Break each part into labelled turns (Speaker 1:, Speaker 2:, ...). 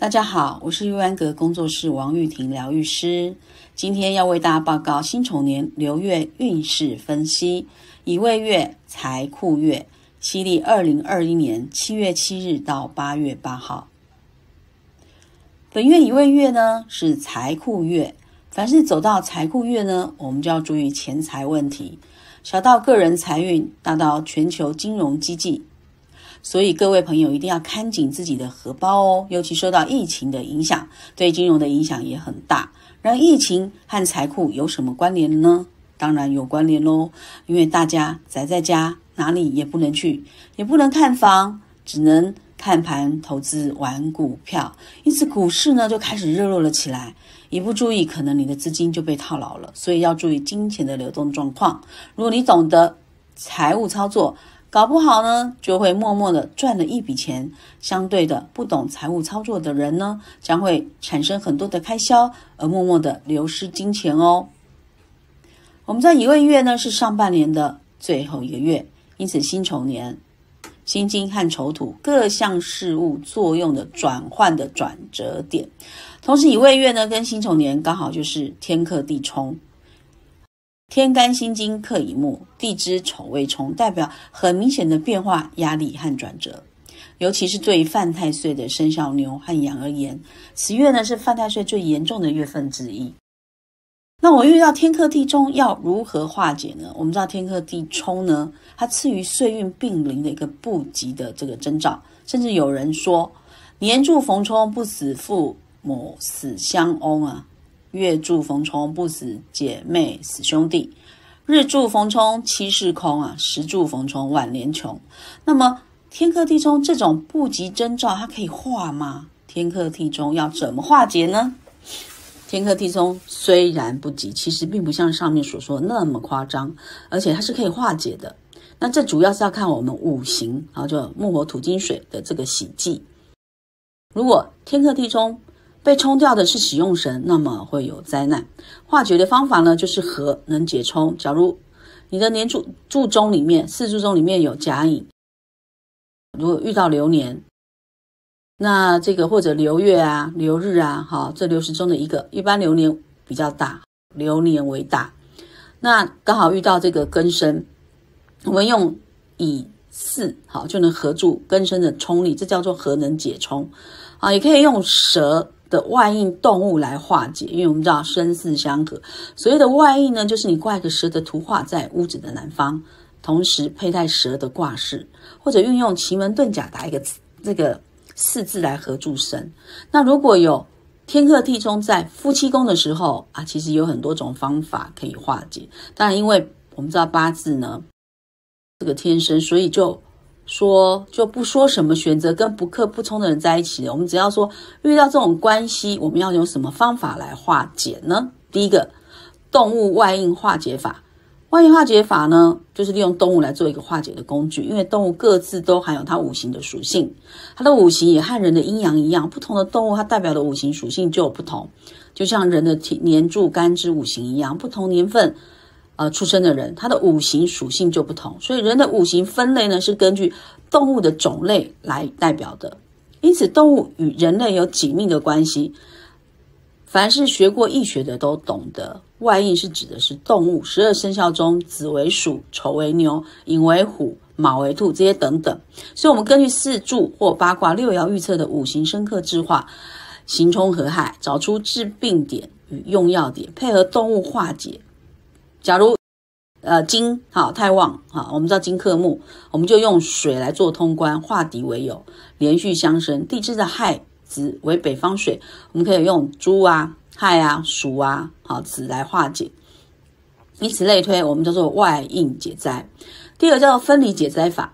Speaker 1: 大家好，我是玉安阁工作室王玉婷疗愈师，今天要为大家报告辛丑年流月运势分析，乙未月财库月，西历二零二一年七月七日到八月八号。本月乙未月呢是财库月，凡是走到财库月呢，我们就要注意钱财问题，小到个人财运，大到全球金融经济。所以各位朋友一定要看紧自己的荷包哦，尤其受到疫情的影响，对金融的影响也很大。然疫情和财库有什么关联呢？当然有关联喽，因为大家宅在家，哪里也不能去，也不能看房，只能看盘、投资、玩股票，因此股市呢就开始热络了起来。一不注意，可能你的资金就被套牢了。所以要注意金钱的流动状况。如果你懂得财务操作，搞不好呢，就会默默的赚了一笔钱。相对的，不懂财务操作的人呢，将会产生很多的开销，而默默的流失金钱哦。我们在乙未月呢是上半年的最后一个月，因此辛丑年、辛金和丑土各项事物作用的转换的转折点。同时，乙未月呢跟辛丑年刚好就是天克地冲。天干辛金克乙木，地支丑未冲，代表很明显的变化、压力和转折。尤其是对于犯太岁的生肖牛和羊而言，此月呢是犯太岁最严重的月份之一。那我遇到天克地冲，要如何化解呢？我们知道天克地冲呢，它次于岁运并临的一个不吉的这个征兆，甚至有人说年柱逢冲不死父母死相翁啊。月柱逢冲不死姐妹死兄弟，日柱逢冲七世空啊，时柱逢冲晚年穷。那么天克地冲这种不吉征兆，它可以化吗？天克地冲要怎么化解呢？天克地冲虽然不吉，其实并不像上面所说那么夸张，而且它是可以化解的。那这主要是要看我们五行，然后就木火土金水的这个喜忌。如果天克地冲，被冲掉的是喜用神，那么会有灾难。化解的方法呢，就是和能解冲。假如你的年柱柱中里面四柱中里面有甲乙，如果遇到流年，那这个或者流月啊、流日啊，哈，这六十中的一个，一般流年比较大，流年为大。那刚好遇到这个根生，我们用乙巳好就能合住根生的冲力，这叫做和能解冲啊，也可以用蛇。的外应动物来化解，因为我们知道生巳相合，所谓的外应呢，就是你挂一个蛇的图画在屋子的南方，同时佩戴蛇的挂饰，或者运用奇门遁甲打一个这个四字来合住身。那如果有天克地冲在夫妻宫的时候啊，其实有很多种方法可以化解。当然，因为我们知道八字呢，这个天生，所以就。说就不说什么选择跟不克不冲的人在一起我们只要说遇到这种关系，我们要用什么方法来化解呢？第一个，动物外应化解法。外应化解法呢，就是利用动物来做一个化解的工具，因为动物各自都含有它五行的属性，它的五行也和人的阴阳一样，不同的动物它代表的五行属性就有不同，就像人的年柱干支五行一样，不同年份。呃，出生的人，他的五行属性就不同，所以人的五行分类呢是根据动物的种类来代表的。因此，动物与人类有紧密的关系。凡是学过易学的都懂得，外应是指的是动物，十二生肖中子为鼠，丑为牛，寅为虎，卯为兔这些等等。所以，我们根据四柱或八卦六爻预测的五行生克制化，行冲合害，找出治病点与用药点，配合动物化解。假如，呃，金好太旺哈，我们知道金克木，我们就用水来做通关，化敌为友，连续相生。地支的亥子为北方水，我们可以用猪啊、亥啊、鼠啊好子来化解，以此类推，我们叫做外应解灾。第二叫做分离解灾法，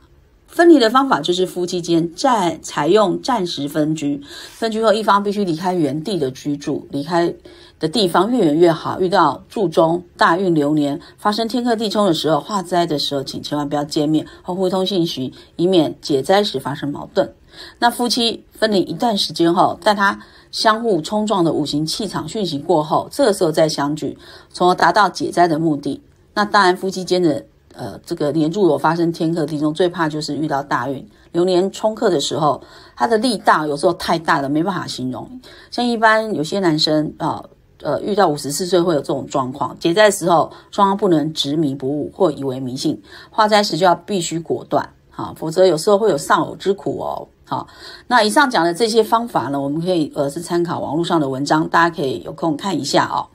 Speaker 1: 分离的方法就是夫妻间暂采用暂时分居，分居后一方必须离开原地的居住，离开。的地方越远越好。遇到柱中大运流年发生天克地冲的时候，化灾的时候，请千万不要见面或互通信息，以免解灾时发生矛盾。那夫妻分离一段时间后，待他相互冲撞的五行气场讯息过后，这个时候再相聚，从而达到解灾的目的。那当然，夫妻间的呃这个年柱有发生天克地冲，最怕就是遇到大运流年冲克的时候，它的力大有时候太大了，没办法形容。像一般有些男生啊，呃，遇到五十四岁会有这种状况，结灾时候双方不能执迷不悟或以为迷信，化灾时就要必须果断，好，否则有时候会有丧偶之苦哦。好，那以上讲的这些方法呢，我们可以呃是参考网络上的文章，大家可以有空看一下哦。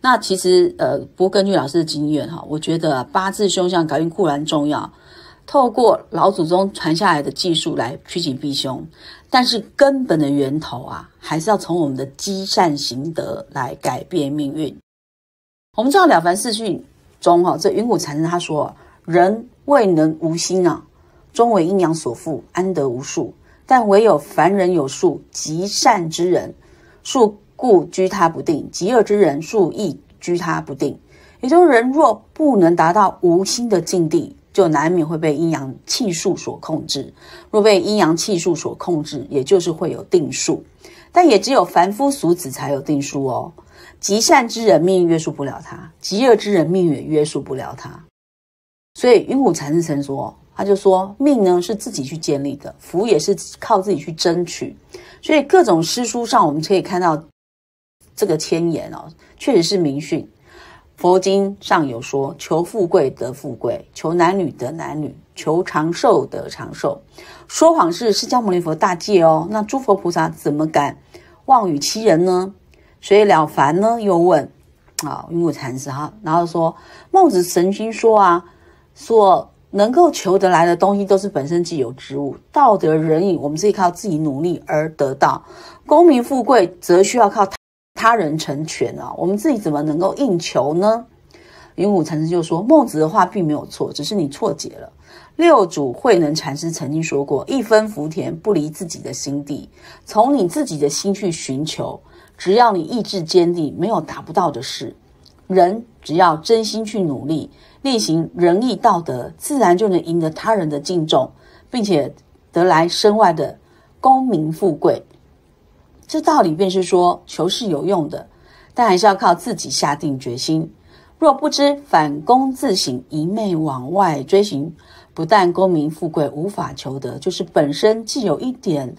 Speaker 1: 那其实呃，不过根据老师的经验哈，我觉得八字凶相改运固然重要，透过老祖宗传下来的技术来趋吉避凶，但是根本的源头啊，还是要从我们的积善行德来改变命运。我们知道《了凡四训》中哈，这云谷禅师他说：“人未能无心啊，终为阴阳所缚，安得无数？但唯有凡人有数，极善之人数。”故居他不定，极恶之人数亦居他不定。也就是人若不能达到无心的境地，就难免会被阴阳气数所控制。若被阴阳气数所控制，也就是会有定数。但也只有凡夫俗子才有定数哦。极善之人命运约束不了他，极恶之人命也约束不了他。所以云谷禅师曾说，他就说命呢是自己去建立的，福也是靠自己去争取。所以各种诗书上，我们可以看到。这个千言哦，确实是明训。佛经上有说：求富贵得富贵，求男女得男女，求长寿得长寿。说谎是释迦牟尼佛大戒哦。那诸佛菩萨怎么敢妄语欺人呢？所以了凡呢又问：啊，云谷禅师哈，然后说孟子曾经说啊，说能够求得来的东西都是本身既有之物，道德仁义我们是靠自己努力而得到，功名富贵则需要靠。他人成全啊，我们自己怎么能够应求呢？云谷禅师就说：“孟子的话并没有错，只是你错解了。”六祖慧能禅师曾经说过：“一分福田不离自己的心地，从你自己的心去寻求，只要你意志坚定，没有达不到的事。人只要真心去努力，力行仁义道德，自然就能赢得他人的敬重，并且得来身外的功名富贵。”这道理便是说，求是有用的，但还是要靠自己下定决心。若不知反躬自省，一昧往外追寻，不但功名富贵无法求得，就是本身既有一点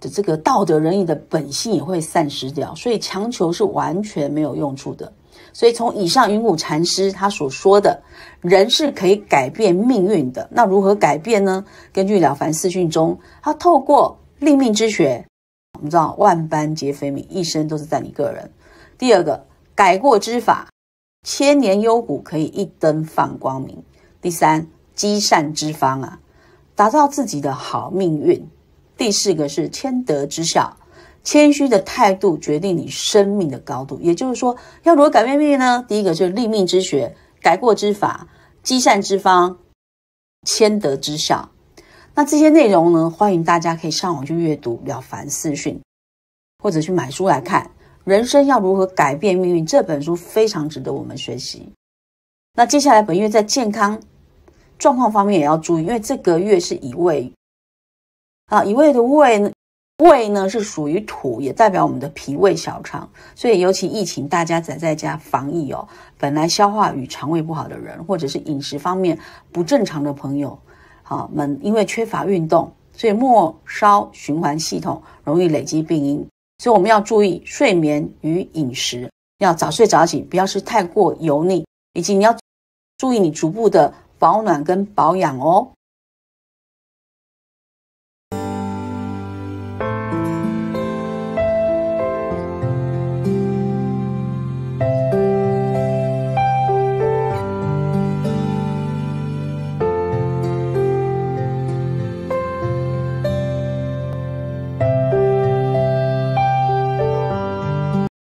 Speaker 1: 的这个道德仁义的本性也会散失掉。所以强求是完全没有用处的。所以从以上云谷禅师他所说的，人是可以改变命运的。那如何改变呢？根据《了凡四训》中，他透过立命之学。我们知道万般皆非命，一生都是在你个人。第二个改过之法，千年幽谷可以一灯放光明。第三积善之方啊，打造自己的好命运。第四个是谦德之效，谦虚的态度决定你生命的高度。也就是说，要如何改变命运呢？第一个就是立命之学，改过之法，积善之方，谦德之效。那这些内容呢？欢迎大家可以上网去阅读《了凡四训》，或者去买书来看。人生要如何改变命运？这本书非常值得我们学习。那接下来本月在健康状况方面也要注意，因为这个月是乙未啊，乙未的未呢，未呢是属于土，也代表我们的脾胃小肠。所以尤其疫情，大家宅在家防疫哦，本来消化与肠胃不好的人，或者是饮食方面不正常的朋友。啊们，因为缺乏运动，所以末梢循环系统容易累积病因，所以我们要注意睡眠与饮食，要早睡早起，不要吃太过油腻，以及你要注意你足部的保暖跟保养哦。